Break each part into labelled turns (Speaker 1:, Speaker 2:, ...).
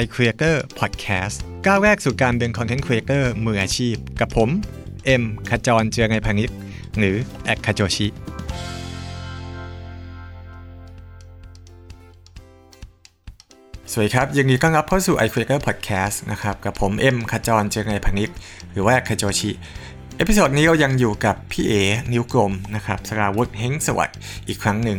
Speaker 1: iCreator Podcast ก้าวแรกสู่การเป็น Content Creator มืออาชีพ กับผม เอ็มขจรเจียรนัยพานิชย์ หรือ @khajochi สวัสดีครับยินดีต้อนรับเข้าสู่ iCreator Podcast นะครับ กับผม เอ็มขจรเจียรนัยพานิชย์ หรือว่า @khajochi episode นี้เรายังอยู่กับพี่เอ๋ นิ้วกลมนะครับสราวุธเฮ้งสวัสดิ์อีกครั้งหนึ่ง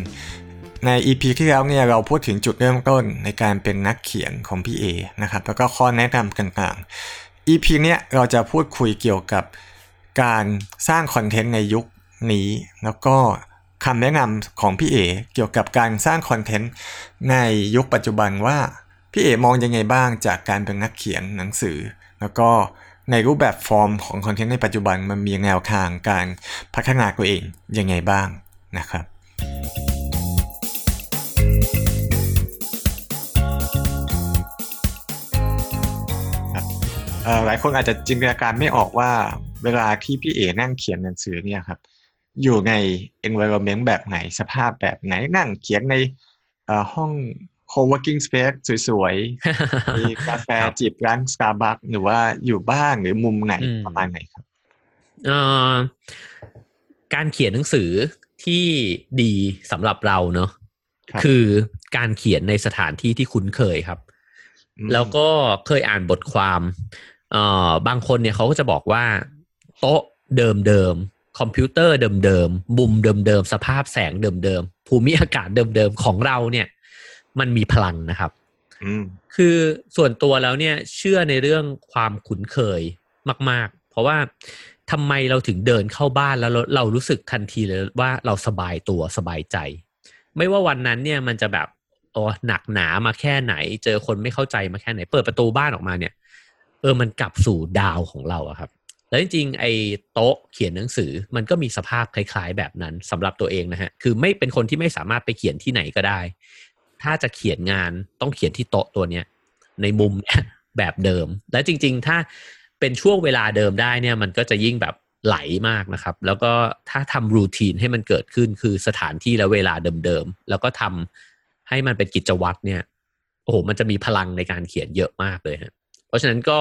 Speaker 1: ใน EP ที่แล้วเนี่ยเราพูดถึงจุดเริ่มต้นในการเป็นนักเขียนของพี่เอ๋นะครับแล้วก็ข้อแนะนำต่างๆ EP เนี้ยเราจะพูดคุยเกี่ยวกับการสร้างคอนเทนต์ในยุคนี้ แล้วก็คำแนะนำของพี่เอ๋เกี่ยวกับการสร้างคอนเทนต์ในยุคปัจจุบันว่าพี่เอ๋มองยังไงบ้างจากการเป็นนักเขียนหนังสือ แล้วก็ในรูปแบบฟอร์มของคอนเทนต์ในปัจจุบันมันมีแนวทางการพัฒนาตัวเองยังไงบ้างนะครับ หลายคนอาจจะจินตนาการไม่ออกว่าเวลาที่พี่เอนั่งเขียนหนังสือเนี่ยครับ อยู่ใน environment แบบไหนสภาพแบบไหนนั่งเขียนในเอ่อห้อง co-working space สวยๆ มีกาแฟจิบร้าน Starbucks หรือว่าอยู่บ้านหรือมุมไหน
Speaker 2: อืม
Speaker 1: ประมาณไหนครับ
Speaker 2: เอ่อการเขียนหนังสือที่ดีสำหรับเราเนอะ
Speaker 1: ครับ
Speaker 2: คือการเขียนในสถานที่ที่คุ้นเคยครับ
Speaker 1: อืม
Speaker 2: แล้วก็เคยอ่านบทความ เอ่อบางคนเนี่ยเขาก็จะบอกว่า โต๊ะเดิมเดิมๆคอมพิวเตอร์เดิมเดิมๆมุมเดิมเดิมๆสภาพแสงเดิมเดิมๆภูมิอากาศเดิมเดิมๆของเราเนี่ย มันมีพลังนะครับ
Speaker 1: อืม
Speaker 2: คือส่วนตัวแล้วเนี่ยเชื่อในเรื่องความคุ้นเคยมาก ๆ เพราะว่าทำไมเราถึงเดินเข้าบ้านแล้วเราเรารู้สึกทันทีเลยว่าเราสบายตัวสบายใจ ไม่ว่าวันนั้นเนี่ยมันจะแบบโอ้หนักหนามาแค่ไหน เจอคนไม่เข้าใจมาแค่ไหน เปิดประตูบ้านออกมาเนี่ย เออมันกลับสู่ดาวของเราอะครับ แล้วจริงๆไอ้โต๊ะเขียนหนังสือมันก็มีสภาพคล้าย ๆ แบบนั้นสำหรับตัวเองนะฮะคือไม่เป็นคนที่ไม่สามารถไปเขียนที่ไหนก็ได้ ถ้าจะเขียนงานต้องเขียนที่โต๊ะตัวเนี้ยในมุมเนี่ยแบบเดิม และจริง ๆ ถ้าเป็นช่วงเวลาเดิมได้เนี่ยมันก็จะยิ่งแบบไหลมากนะครับ แล้วก็ถ้าทำรูทีนให้มันเกิดขึ้นคือสถานที่และเวลาเดิมๆ แล้วก็ทำให้มันเป็นกิจวัตรเนี่ย โอ้โห มันจะมีพลังในการเขียนเยอะมากเลยฮะ ราะฉะนั้นก็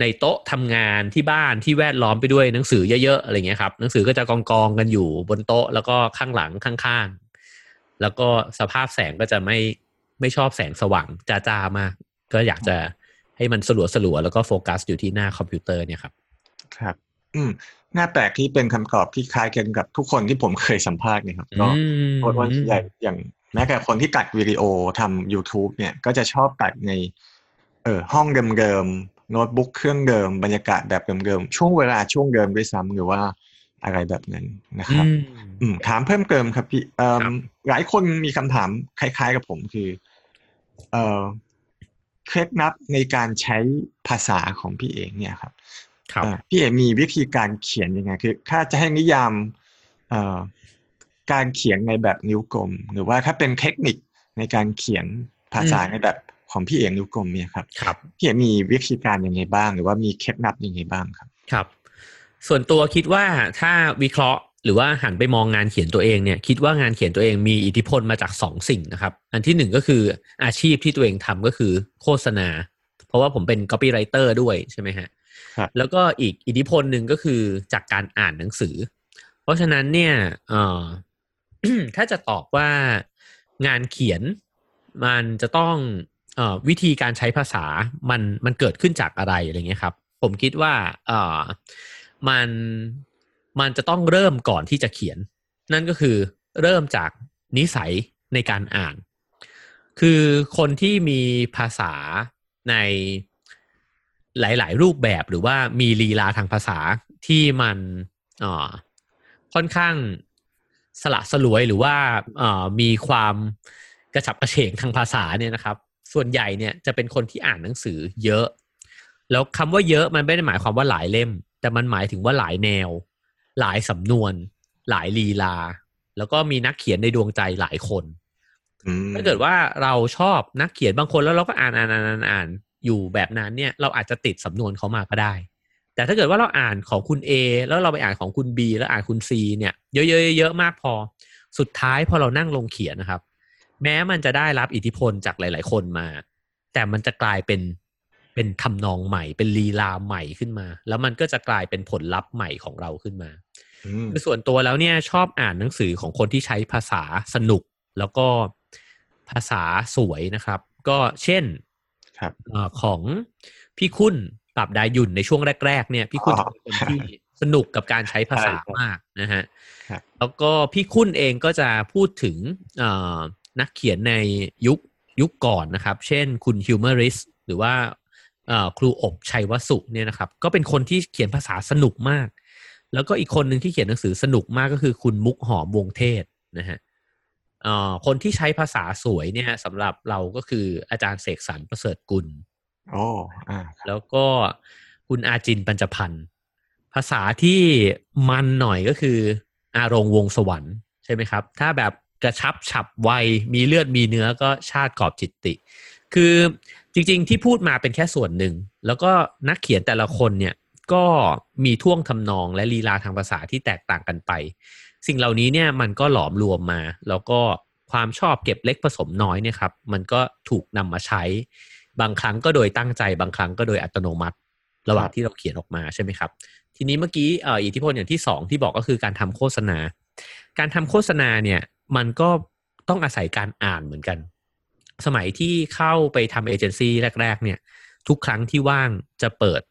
Speaker 2: ในโต๊ะทำงานที่บ้านที่แวดล้อมไปด้วยหนังสือเยอะๆอะไรเงี้ยครับหนังสือก็จะกองกองๆกันอยู่บนโต๊ะแล้วก็ข้างหลังข้างๆ แล้วก็สภาพแสงก็จะไม่ไม่ชอบแสงสว่างจ้าๆมาก ก็อยากจะให้มันสลัวสลัวๆแล้วก็โฟกัสอยู่ที่หน้าคอมพิวเตอร์เนี่ยครับ
Speaker 1: ครับ อืมน่าแปลกที่เป็นคำตอบที่คล้ายกันกับทุกคนที่ผมเคยสัมภาษณ์เนี่ยครับก็
Speaker 2: อืม
Speaker 1: เพราะว่าใหญ่อย่างแม้แต่คนที่ตัดวิดีโอทำ YouTube เนี่ยก็จะชอบตัดใน เออห้องเดิมๆโน้ตบุ๊กเครื่องเดิมบรรยากาศแบบเดิมๆช่วงเวลาช่วงเดิมด้วยซ้ำหรือว่าอะไรแบบนั้นนะครับ
Speaker 2: อืม
Speaker 1: อืมถามเพิ่มเติมครับพี่เอ่อ
Speaker 2: ครับ
Speaker 1: หลายคนมีคำถามคล้าย ๆ กับผมคือเอ่อเคล็ดลับในการใช้ภาษาของพี่เองเนี่ยครับ
Speaker 2: ครับ
Speaker 1: เอ่อพี่เอกมีวิธีการเขียนยังไงคือ ถ้าจะให้นิยามเอ่อการเขียนในแบบนิ้วกลม หรือว่าถ้าเป็นเทคนิคในการเขียนภาษา
Speaker 2: อืม
Speaker 1: ในแบบ ของพี่เอกนิ้วกลมเนี่ยครับ
Speaker 2: ครับ
Speaker 1: พี่เอกมีวิธีการยังไงบ้าง หรือว่ามีเคล็ดลับยังไงบ้างครับ
Speaker 2: ครับ ส่วนตัวคิดว่าถ้าวิเคราะห์หรือว่าหันไปมองงานเขียนตัวเองเนี่ยคิดว่างานเขียนตัวเองมีอิทธิพลมาจากสองสิ่งนะครับ อันที่หนึ่งก็คืออาชีพที่ตัวเองทำก็คือโฆษณา เพราะว่าผมเป็น copywriter ด้วยใช่ไหมฮะ
Speaker 1: ครับ
Speaker 2: แล้วก็อีกอิทธิพลหนึ่งก็คือจากการอ่านหนังสือ เพราะฉะนั้นเนี่ยเอ่อถ้าจะตอบว่างานเขียนมันจะต้องเอ่อ วิธีการใช้ภาษามันมันเกิดขึ้นจากอะไรอะไรเงี้ยครับ ผมคิดว่าเออมันมันจะต้องเริ่มก่อนที่จะเขียน นั่นก็คือเริ่มจากนิสัยในการอ่าน คือคนที่มีภาษาในหลาย ๆ รูปแบบหรือว่ามีลีลาทางภาษาที่มันออค่อนข้างสละสลวยหรือว่าออมีความกระฉับกระเฉงทางภาษาเนี่ยนะครับ ส่วนใหญ่เนี่ยจะเป็นคนที่อ่านหนังสือเยอะ แล้วคำว่าเยอะมันไม่ได้หมายความว่าหลายเล่ม แต่มันหมายถึงว่าหลายแนว หลายสำนวน หลายลีลา แล้วก็มีนักเขียนในดวงใจหลายคน
Speaker 1: อืม
Speaker 2: ถ้าเกิดว่าเราชอบนักเขียนบางคนแล้วเราก็อ่านอ่านอ่านอ่านอ่านอยู่แบบนั้นเนี่ยเราอาจจะติดสำนวนเขามาก็ได้ แต่ถ้าเกิดว่าเราอ่านของคุณ A แล้วเราไปอ่านของคุณ B แล้วอ่านคุณ C เนี่ยเยอะๆเยอะๆมากพอ สุดท้ายพอเรานั่งลงเขียนนะครับ แม้มันจะได้รับอิทธิพลจากหลาย ๆ คนมา แต่มันจะกลายเป็นเป็นทำนองใหม่ เป็นลีลาใหม่ขึ้นมา แล้วมันก็จะกลายเป็นผลลัพธ์ใหม่ของเราขึ้นมา
Speaker 1: อืม
Speaker 2: คือส่วนตัวแล้วเนี่ยชอบอ่านหนังสือของคนที่ใช้ภาษาสนุก แล้วก็ภาษาสวยนะครับ ก็เช่น
Speaker 1: ครับ
Speaker 2: เออของพี่คุณปรับดายุนในช่วงแรก ๆ เนี่ย พี่คุณ
Speaker 1: อ๋อ
Speaker 2: จะเป็นคนที่สนุกกับการใช้ภาษา
Speaker 1: ใช่ครับ
Speaker 2: มากนะฮะ
Speaker 1: ครับ
Speaker 2: แล้วก็พี่คุณเองก็จะพูดถึงเอ่อ นักเขียนในยุคยุคก่อนนะครับ เช่นคุณฮิวเมอริสหรือว่าเอ่อครูอบชัยวสุเนี่ยนะครับ ก็เป็นคนที่เขียนภาษาสนุกมาก แล้วก็อีกคนหนึ่งที่เขียนหนังสือสนุกมากก็คือคุณมุกหอมวงเทศนะฮะเอ่อคนที่ใช้ภาษาสวยเนี่ยสำหรับเราก็คืออาจารย์เสกสรรประเสริฐกุล
Speaker 1: โอ้อ่าครับ
Speaker 2: แล้วก็คุณอาจินปัญจพันธ์ภาษาที่มันหน่อยก็คือ อารงวงสวรรค์ใช่ไหมครับ ถ้าแบบ กระชับฉับไว มีเลือดมีเนื้อก็ชาติกอบจิตติ คือจริงๆที่พูดมาเป็นแค่ส่วนหนึ่ง แล้วก็นักเขียนแต่ละคนเนี่ยก็มีท่วงทำนองและลีลาทางภาษาที่แตกต่างกันไป สิ่งเหล่านี้เนี่ยมันก็หลอมรวมมา แล้วก็ความชอบเก็บเล็กผสมน้อยเนี่ยครับมันก็ถูกนำมาใช้ บางครั้งก็โดยตั้งใจ บางครั้งก็โดยอัตโนมัติ ระหว่างที่เราเขียนออกมาใช่ไหมครับ ทีนี้เมื่อกี้อิทธิพลอย่างที่สองที่บอกก็คือการทำโฆษณา การทำโฆษณาเนี่ย มันก็ต้องอาศัยการอ่านเหมือนกัน สมัยที่เข้าไปทำเอเจนซี่แรก ๆ เนี่ย ทุกครั้งที่ว่างจะเปิด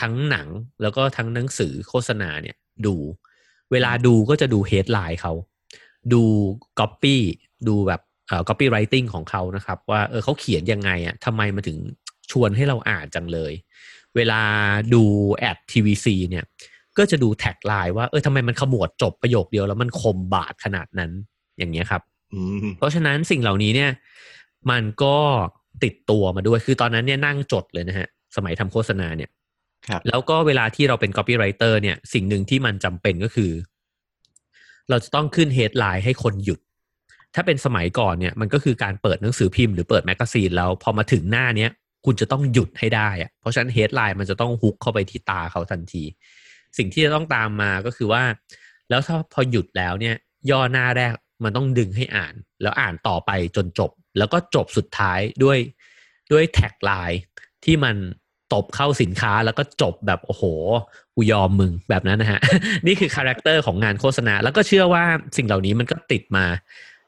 Speaker 2: ทั้งหนังแล้วก็ทั้งหนังสือโฆษณาเนี่ยดู เวลาดูก็จะดูเฮดไลน์เขา ดูก๊อปปี้ดูแบบเอ่อ copywriting ของเขานะครับ ว่าเออเขาเขียนยังไงอะทำไมมาถึงชวนให้เราอ่านจังเลย เวลาดูแอด TVC เนี่ย ก็จะดู tagline ว่าเออทำไมมันขมวดจบประโยคเดียวแล้วมันคมบาดขนาดนั้น อย่างเงี้ยครับ
Speaker 1: อืม
Speaker 2: เพราะฉะนั้นสิ่งเหล่านี้เนี่ย มันก็ติดตัวมาด้วยคือตอนนั้นเนี่ยนั่งจดเลยนะฮะ สมัยทำโฆษณาเนี่ย
Speaker 1: ครับ
Speaker 2: แล้วก็เวลาที่เราเป็น copywriter เนี่ย สิ่งหนึ่งที่มันจำเป็นก็คือ เราจะต้องขึ้น headline ให้คนหยุด ถ้าเป็นสมัยก่อนเนี่ย มันก็คือการเปิดหนังสือพิมพ์หรือเปิดแมกกาซีนแล้วพอมาถึงหน้าเนี้ยคุณจะต้องหยุดให้ได้อะเพราะฉะนั้น headline มันจะต้อง hook เข้าไปที่ตาเขาทันที สิ่งที่จะต้องตามมาก็คือว่า แล้วถ้าพอหยุดแล้วเนี่ย ย่อหน้าแรก มันต้องดึงให้อ่าน แล้วอ่านต่อไปจนจบ แล้วก็จบสุดท้ายด้วยด้วย tagline ที่มันตบเข้าสินค้าแล้วก็จบแบบโอ้โหกูยอมมึงแบบนั้นนะฮะ นี่คือ character ของงานโฆษณา แล้วก็เชื่อว่าสิ่งเหล่านี้มันก็ติดมา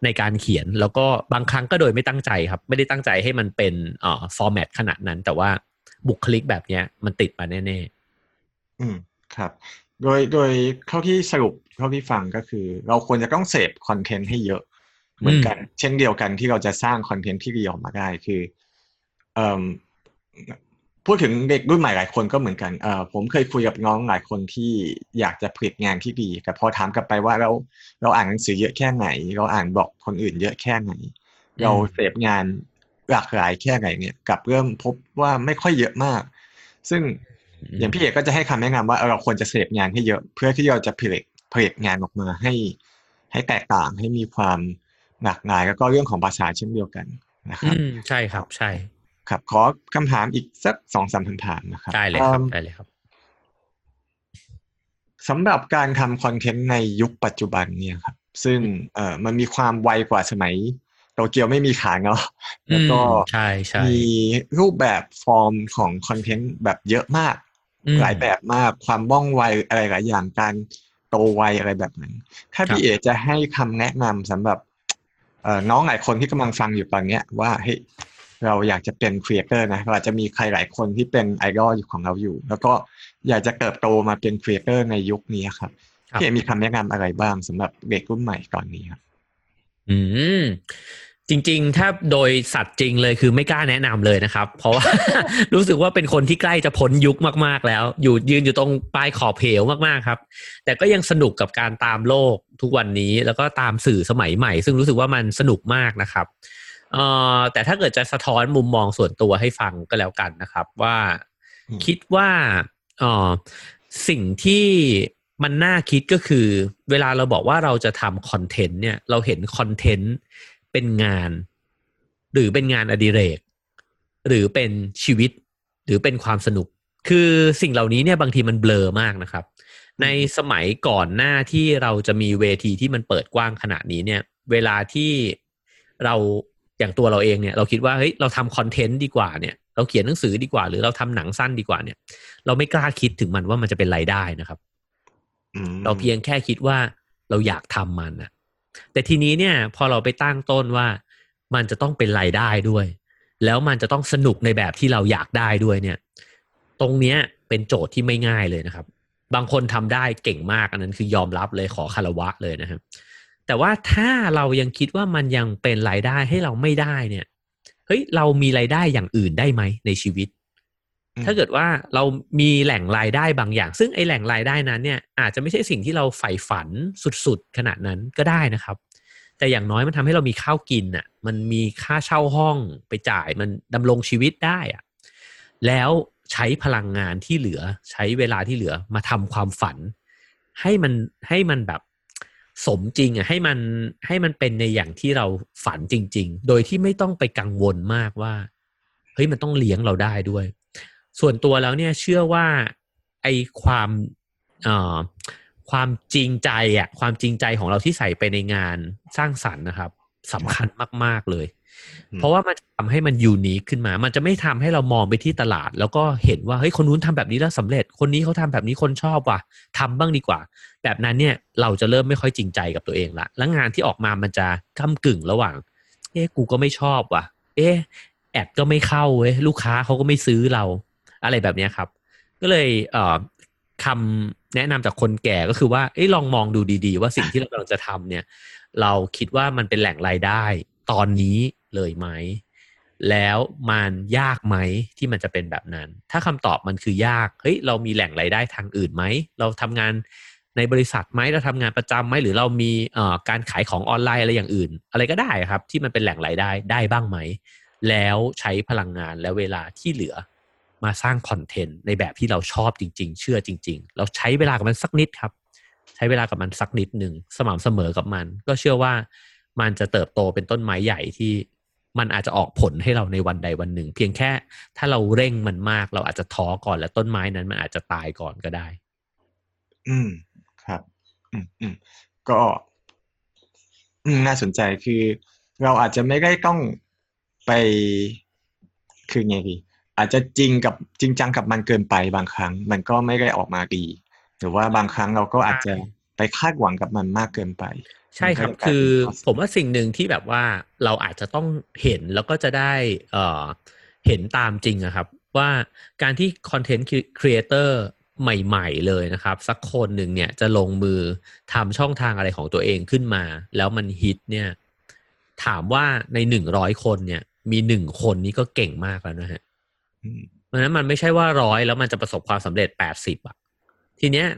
Speaker 2: ในการเขียนแล้วก็บางครั้งก็โดยไม่ตั้งใจครับ ไม่ได้ตั้งใจให้มันเป็นอ่อ format ขนาดนั้น แต่ว่าบุคลิกแบบเนี้ยมันติดมาแน่ๆ
Speaker 1: อืมครับ โดยโดยเท่าที่สรุป เท่าที่ฟังก็คือ เราควรจะต้องเสพคอนเทนต์ให้เยอะ เหมือนกัน เช่นเดียวกันที่เราจะสร้างคอนเทนต์ที่ดีออกมาได้คือเอ่อพูดถึงเด็กรุ่นใหม่หลายคนก็เหมือนกันเอ่อผมเคยคุยกับน้องหลายคนที่อยากจะผลิตงานที่ดี แต่พอถามกลับไปว่าเราเราอ่านหนังสือเยอะแค่ไหน เราอ่านบล็อกคนอื่นเยอะแค่ไหน เราเสพงานหลากหลายแค่ไหนเนี่ยกลับเริ่มพบว่าไม่ค่อยเยอะมาก ซึ่ง
Speaker 2: ๆ
Speaker 1: อย่างพี่เอกก็จะให้คำแนะนำว่าเออเราควรจะเสพงานให้เยอะ เพื่อที่เราจะผลิต ผลิตงานออกมาให้ ให้แตกต่างให้มีความหลากหลายแล้วก็เรื่องของภาษาเช่นเดียวกันนะครับ
Speaker 2: อืมใช่ครับใช่
Speaker 1: ครับ ขอคำถามอีกสักสองสามคำถามนะครับ
Speaker 2: ได้เลยครับ
Speaker 1: อิ่ม
Speaker 2: ได้เลยครับ
Speaker 1: สำหรับการทำคอนเทนต์ในยุคปัจจุบันเนี่ยครับ ซึ่งเอ่อมันมีความไวกว่าสมัยโตเกียวไม่มีขาเนาะแล้วก็
Speaker 2: อืมใช่ใช่
Speaker 1: มีรูปแบบฟอร์มของคอนเทนต์แบบเยอะมาก
Speaker 2: อืม
Speaker 1: หลายแบบมากความว่องไวอะไรหลายอย่างการ โตไวอะไรแบบนั้น ถ้า
Speaker 2: ครับ
Speaker 1: พี่เอ๋จะให้คำแนะนำสำหรับเอ่อน้องหลายคนที่กำลังฟังอยู่ตอนเนี้ยว่าเฮ้ยเราอยากจะเป็น creator นะเราอาจจะมีใครหลายคนที่เป็นไอดอลอยู่ของเราอยู่ แล้วก็อยากจะเติบโตมาเป็น creator ในยุคนี้ครับ
Speaker 2: ครับ
Speaker 1: พี่เอ๋มีคำแนะนำอะไรบ้างสำหรับเด็กรุ่นใหม่ตอนนี้ครับ
Speaker 2: อืม จริงๆ ถ้าโดยสัตย์จริงเลยคือไม่กล้าแนะนำเลยนะครับ เพราะว่ารู้สึกว่าเป็นคนที่ใกล้จะพ้นยุคมากๆแล้ว อยู่ยืนอยู่ตรงปลายขอบเหวมากๆครับ แต่ก็ยังสนุกกับการตามโลกทุกวันนี้แล้วก็ตามสื่อสมัยใหม่ ซึ่งรู้สึกว่ามันสนุกมากนะครับเอ่อแต่ถ้าเกิดจะสะท้อนมุมมองส่วนตัวให้ฟังก็แล้วกันนะครับ ว่า
Speaker 1: อืม
Speaker 2: คิดว่าเอ่อสิ่งที่มันน่าคิดก็คือ เวลาเราบอกว่าเราจะทำคอนเทนต์เนี่ยเราเห็นคอนเทนต์ เป็นงาน หรือเป็นงานอดิเรก หรือเป็นชีวิต หรือเป็นความสนุก คือสิ่งเหล่านี้เนี่ยบางทีมันเบลอมากนะครับ ในสมัยก่อนหน้าที่เราจะมีเวทีที่มันเปิดกว้างขนาดนี้เนี่ย เวลาที่เราอย่างตัวเราเองเนี่ยเราคิดว่าเฮ้ยเราทำคอนเทนต์ดีกว่าเนี่ยเราเขียนหนังสือดีกว่า หรือเราทำหนังสั้นดีกว่าเนี่ย เราไม่กล้าคิดถึงมันว่ามันจะเป็นรายได้นะครับ
Speaker 1: อืม
Speaker 2: เราเพียงแค่คิดว่าเราอยากทำมันนะ แต่ทีนี้เนี่ยพอเราไปตั้งต้นว่ามันจะต้องเป็นรายได้ด้วย แล้วมันจะต้องสนุกในแบบที่เราอยากได้ด้วยเนี่ย ตรงเนี้ยเป็นโจทย์ที่ไม่ง่ายเลยนะครับ บางคนทำได้เก่งมากอันนั้นคือยอมรับเลยขอคารวะเลยนะครับ แต่ว่าถ้าเรายังคิดว่ามันยังเป็นรายได้ให้เราไม่ได้เนี่ยเฮ้ยเรามีรายได้อย่างอื่นได้ไหมในชีวิต ถ้าเกิดว่าเรามีแหล่งรายได้บางอย่าง ซึ่งไอแหล่งรายได้นั้นเนี่ยอาจจะไม่ใช่สิ่งที่เราใฝ่ฝันสุดๆ ขนาดนั้นก็ได้นะครับ แต่อย่างน้อยมันทำให้เรามีข้าวกินอะมันมีค่าเช่าห้องไปจ่ายมันดำรงชีวิตได้อะแล้วใช้พลังงานที่เหลือใช้เวลาที่เหลือมาทำความฝัน ให้มันให้มันแบบสมจริงอะให้มันให้มันเป็นในอย่างที่เราฝันจริง ๆ โดยที่ไม่ต้องไปกังวลมากว่าเฮ้ยมันต้องเลี้ยงเราได้ด้วย ส่วนตัวแล้วเนี่ยเชื่อว่าไอความเอ่อความจริงใจอะความจริงใจของเราที่ใส่ไปในงานสร้างสรรค์นะครับสำคัญมาก ๆเลย เพราะว่ามันจะทำให้มันยูนิคขึ้นมา มันจะไม่ทำให้เรามองไปที่ตลาด แล้วก็เห็นว่าเฮ้ยคนนู้นทำแบบนี้แล้วสำเร็จ คนนี้เขาทำแบบนี้คนชอบว่ะทำบ้างดีกว่า แบบนั้นเนี่ยเราจะเริ่มไม่ค่อยจริงใจกับตัวเองละแล้วงานที่ออกมามันจะก้ากึ่งระหว่าง เอ๊ะกูก็ไม่ชอบว่ะ เอ๊ะแอดก็ไม่เข้าเว้ยลูกค้าเขาก็ไม่ซื้อเรา อะไรแบบนี้ครับ ก็เลยเอ่อคำแนะนำจากคนแก่ก็คือว่าอลองมองดูดีๆ ว่าสิ่งที่เรากำลังจะทำเนี่ย เราคิดว่ามันเป็นแหล่งรายได้ตอนนี้เลยไหม แล้วมันยากไหมที่มันจะเป็นแบบนั้น ถ้าคำตอบมันคือยากเฮ้ยเรามีแหล่งรายได้ทางอื่นไหม เราทำงานในบริษัทไหมเราทำงานประจำไหมหรือเรามีการขายของออนไลน์อะไรอย่างอื่น อะไรก็ได้ครับ ที่มันเป็นแหล่งรายได้ได้บ้างไหม แล้วใช้พลังงานและเวลาที่เหลือ มาสร้างคอนเทนต์ในแบบที่เราชอบจริง ๆ เชื่อจริง ๆ เราใช้เวลากับมันสักนิดครับ ใช้เวลากับมันสักนิดหนึ่งสม่ำเสมอกับมัน ก็เชื่อว่ามันจะเติบโตเป็นต้นไม้ใหญ่ที่มันอาจจะออกผลให้เราในวันใดวันหนึ่ง เพียงแค่ถ้าเราเร่งมันมากเราอาจจะท้อก่อนและต้นไม้นั้นมันอาจจะตายก่อนก็ได้
Speaker 1: อืมครับ อืมอืมก็น่าสนใจคือ เราอาจจะไม่ได้ต้องไปคือไงดี อาจจะจริงกับจริงจังกับมันเกินไปบางครั้ง มันก็ไม่ได้ออกมาดี หรือว่าบางครั้งเราก็อาจจะไปคาดหวังกับมันมากเกินไป
Speaker 2: ใช่ครับ
Speaker 1: มันก็จะกลาย
Speaker 2: คือ
Speaker 1: เป็นข้อเสีย
Speaker 2: ผมว่าสิ่งหนึ่งที่แบบว่าเราอาจจะต้องเห็นแล้วก็จะได้เอ่อเห็นตามจริงอะครับ ว่าการที่คอนเทนต์ครีเอเตอร์ใหม่ๆเลยนะครับ สักคนหนึ่งเนี่ยจะลงมือทำช่องทางอะไรของตัวเองขึ้นมา แล้วมันฮิตเนี่ย ถามว่าในหนึ่งร้อยคนเนี่ย มีหนึ่งคนนี้ก็เก่งมากแล้วนะฮะ
Speaker 1: อืม
Speaker 2: เพราะฉะนั้นมันไม่ใช่ว่าร้อยแล้วมันจะประสบความสำเร็จแปดสิบอะทีเนี้ย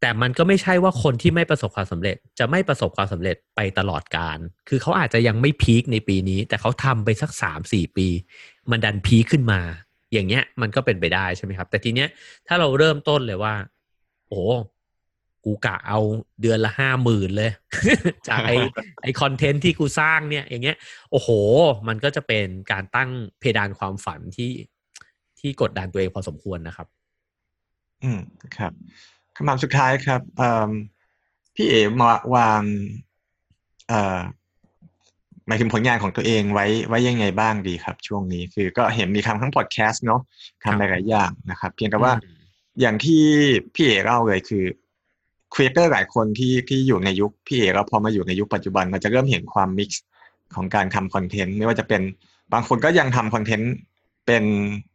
Speaker 2: แต่มันก็ไม่ใช่ว่าคนที่ไม่ประสบความสำเร็จ จะไม่ประสบความสำเร็จไปตลอดการ คือเขาอาจจะยังไม่พีคในปีนี้ แต่เขาทำไปสักสามสี่ปี มันดันพีคขึ้นมา อย่างเงี้ย มันก็เป็นไปได้ใช่ไหมครับ แต่ทีเนี้ยถ้าเราเริ่มต้นเลยว่า โอ้กูกะเอาเดือนละห้าหมื่นเลย จากไอไอคอนเทนต์ที่กูสร้างเนี่ย อย่างเงี้ย โอ้โห มันก็จะเป็นการตั้งเพดานความฝันที่ ที่กดดันตัวเองพอสมควรนะครับ
Speaker 1: อืมครับคำถามสุดท้ายครับเอ่อพี่เอ๋มาวางเอ่อหมายถึงผลงานของตัวเองไว้ไว้ยังไงบ้างดีครับ ช่วงนี้คือก็เห็นมีทำทั้งพอดแคสต์เนาะ
Speaker 2: ครับ
Speaker 1: ทำหลายๆอย่างนะครับ เพียงแต่ว่า
Speaker 2: อืม
Speaker 1: อย่างที่พี่เอ๋เล่าเลยคือ creator หลายคนที่ที่อยู่ในยุคพี่เอ๋แล้วพอมาอยู่ในยุคปัจจุบันมันจะเริ่มเห็นความ mix ของการทำคอนเทนต์ไม่ว่าจะเป็นบางคนก็ยังทำคอนเทนต์ เป็น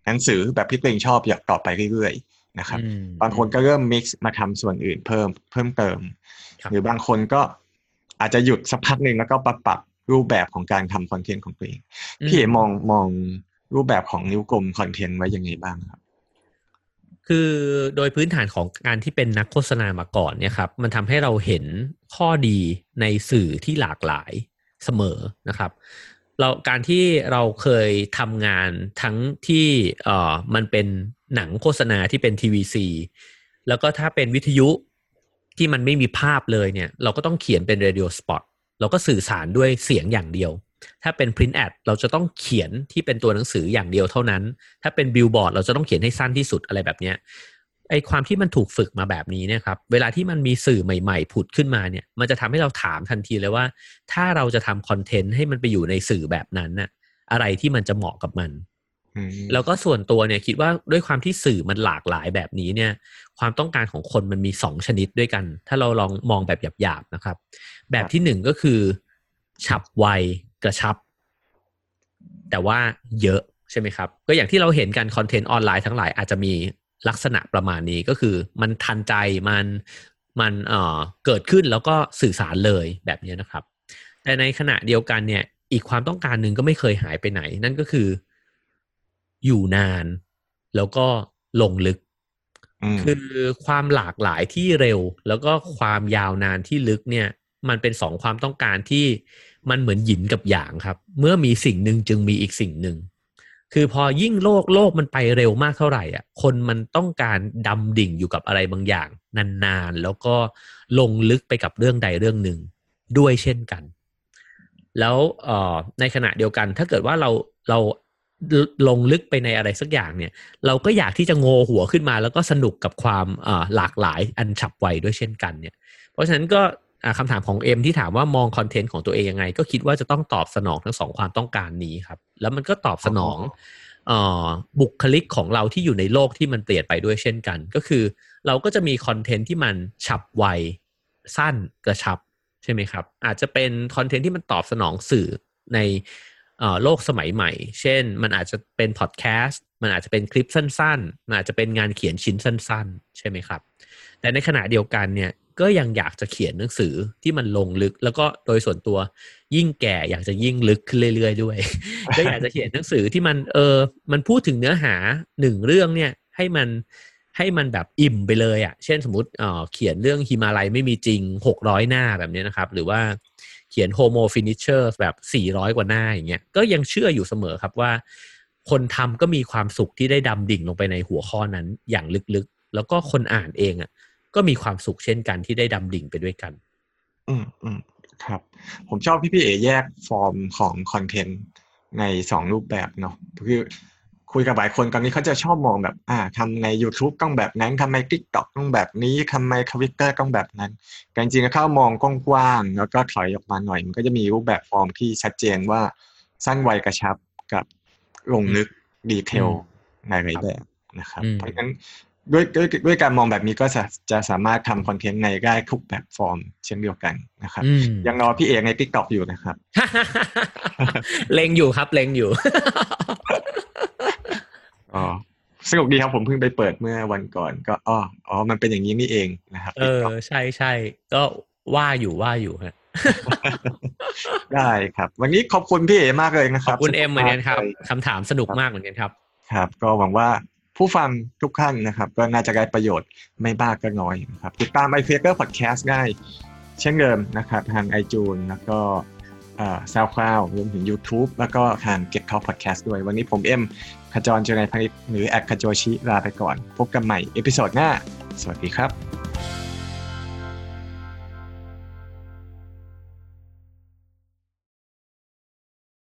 Speaker 1: หนังสือแบบที่ตัวเองชอบอยากต่อไปเรื่อยๆนะครับ
Speaker 2: อืม
Speaker 1: บางคนก็เริ่ม mix มาทำส่วนอื่นเพิ่มเพิ่มเติม
Speaker 2: ครับ
Speaker 1: หรือบางคนก็อาจจะหยุดสักพักหนึ่งแล้วก็ปรับปรับรูปแบบของการทำคอนเทนต์ของตัวเอง พี่เอ๋มองมองรูปแบบของนิ้วกลมคอนเทนต์ไว้ยังไงบ้างครับ
Speaker 2: คือโดยพื้นฐานของการที่เป็นนักโฆษณามาก่อนเนี่ยครับ มันทำให้เราเห็นข้อดีในสื่อที่หลากหลายเสมอนะครับ เราการที่เราเคยทำงานทั้งที่เอ่อมันเป็นหนังโฆษณาที่เป็น TVC แล้วก็ถ้าเป็นวิทยุที่มันไม่มีภาพเลยเนี่ย เราก็ต้องเขียนเป็น radio spotเราก็สื่อสารด้วยเสียงอย่างเดียว ถ้าเป็น print ad เราจะต้องเขียนที่เป็นตัวหนังสืออย่างเดียวเท่านั้น ถ้าเป็นบิลบอร์ดเราจะต้องเขียนให้สั้นที่สุดอะไรแบบเนี้ย ไอความที่มันถูกฝึกมาแบบนี้เนี่ยครับเวลาที่มันมีสื่อใหม่ ๆ ผุดขึ้นมาเนี่ย มันจะทำให้เราถามทันทีเลยว่า ถ้าเราจะทำคอนเทนต์ให้มันไปอยู่ในสื่อแบบนั้นน่ะ อะไรที่มันจะเหมาะกับมันแล้วก็ส่วนตัวเนี่ยคิดว่าด้วยความที่สื่อมันหลากหลายแบบนี้เนี่ย ความต้องการของคนมันมีสองชนิดด้วยกัน ถ้าเราลองมองแบบหยาบๆนะครับ แบบที่หนึ่งก็คือ ฉับไวกระชับ แต่ว่าเยอะใช่ไหมครับ ก็อย่างที่เราเห็นกันคอนเทนต์ออนไลน์ทั้งหลายอาจจะมี ลักษณะประมาณนี้ก็คือมันทันใจมันมันเอ่อเกิดขึ้นแล้วก็สื่อสารเลยแบบนี้นะครับ แต่ในขณะเดียวกันเนี่ย อีกความต้องการหนึ่งก็ไม่เคยหายไปไหน นั่นก็คืออยู่นาน แล้วก็ลงลึก คือความหลากหลายที่เร็ว แล้วก็ความยาวนานที่ลึกเนี่ย มันเป็นสองความต้องการที่มันเหมือนหยินกับหยางครับ เมื่อมีสิ่งหนึ่งจึงมีอีกสิ่งหนึ่ง คือพอยิ่งโลกโลกมันไปเร็วมากเท่าไหร่อะคนมันต้องการดำดิ่งอยู่กับอะไรบางอย่าง นานๆ แล้วก็ลงลึกไปกับเรื่องใดเรื่องหนึ่งด้วยเช่นกัน แล้วในขณะเดียวกัน ถ้าเกิดว่าเราเราลงลึกไปในอะไรสักอย่างเนี่ย เราก็อยากที่จะโงหัวขึ้นมา แล้วก็สนุกกับความหลากหลายอันฉับไวด้วยเช่นกันเนี่ย เพราะฉะนั้นก็ คำถามของเอ็มที่ถามว่ามองคอนเทนต์ของตัวเองยังไง ก็คิดว่าจะต้องตอบสนองทั้งสองความต้องการนี้ครับ แล้วมันก็ตอบสนองอบุคลิกของเราที่อยู่ในโลกที่มันเปลี่ยนไปด้วยเช่นกัน ก็คือเราก็จะมีคอนเทนต์ที่มันฉับไวสั้นกระชับใช่ไหมครับ อาจจะเป็นคอนเทนต์ที่มันตอบสนองสื่อในโลกสมัยใหม่ เช่น มันอาจจะเป็นพอดแคสต์มันอาจจะเป็นคลิปสั้น ๆ มันอาจจะเป็นงานเขียนชิ้นสั้น ๆ ใช่ไหมครับ แต่ในขณะเดียวกันเนี่ย ก็ยังอยากจะเขียนหนังสือที่มันลงลึก แล้วก็โดยส่วนตัวยิ่งแก่อยากจะยิ่งลึกขึ้นเรื่อยๆด้วย ก็อยากจะเขียนหนังสือที่มันเออ มันพูดถึงเนื้อหาหนึ่งเรื่องเนี่ยให้มันให้มันแบบอิ่มไปเลยอะ่ะ เช่นสมมติเออเขียนเรื่องฮิมาลัยไม่มีจริงหกร้อยหน้าแบบนี้นะครับ หรือว่าเขียน Homo Finishers แบบสี่ร้อยกว่าหน้าอย่างเงี้ย ก็ยังเชื่ออยู่เสมอครับว่า คนทำก็มีความสุขที่ได้ดำดิ่งลงไปในหัวข้อนั้นอย่างลึกๆ แล้วก็คนอ่านเองอะ่ะ ก็มีความสุขเช่นกันที่ได้ดำดิ่งไปด้วยกัน
Speaker 1: อืมอืมครับ ผมชอบพี่พี่เอ๋แยกฟอร์มของคอนเทนต์ในสองรูปแบบเนาะคือคุยกับหลายคนตอนนี้เขาจะชอบมองแบบ อ่าทำใน YouTube ต้องแบบนั้นทำใน TikTok ต้องแบบนี้ทำในทวิตเตอร์ต้องแบบนั้นแต่จริงๆถ้ามองกว้างๆแล้วก็ถอยออกมาหน่อย มันก็จะมีรูปแบบฟอร์มที่ชัดเจนว่าสั้นไวกระชับกับลงลึก detail ในหลายแบบนะครับ เพราะฉะนั้น ด้วยด้วยด้วยการมองแบบนี้ก็จะจะสามารถทำคอนเทนต์ในได้ทุกแพลตฟอร์ม เช่นเดียวกันนะครับ ยังรอพี่เอ๋ใน TikTok อยู่นะครับ
Speaker 2: เล็งอยู่ครับเล็งอยู่
Speaker 1: อ๋อสนุกดีครับผมเพิ่งไปเปิดเมื่อวันก่อนก็อ๋ออ๋อ มันเป็นอย่างนี้นี่เองนะครับ
Speaker 2: เออ ใช่ใช่ก็ว่าอยู่ว่าอยู่ฮะ
Speaker 1: ได้ครับ วันนี้ขอบคุณพี่เอ๋มากเลยนะครับ
Speaker 2: ขอบคุณเอ็มเหมือนกันครับคำถามสนุกมากเหมือนกันครับ
Speaker 1: ครับ ก็หวังว่า ผู้ฟังทุกท่านนะครับ ก็น่าจะได้ประโยชน์ไม่มากก็น้อยนะครับ ติดตามไอเฟเกอร์พอดแคสต์ได้เช่นเดิมนะครับ ทาง iTunes แล้วก็ SoundCloud รวมถึง YouTube แล้วก็ทาง GetTalks Podcast ด้วย วันนี้ผมเอ็มขจรเจริญพนิษหรือแอดขจชิลาไปก่อน พบกันใหม่ เอพิโซดหน้า สวัสดีครับ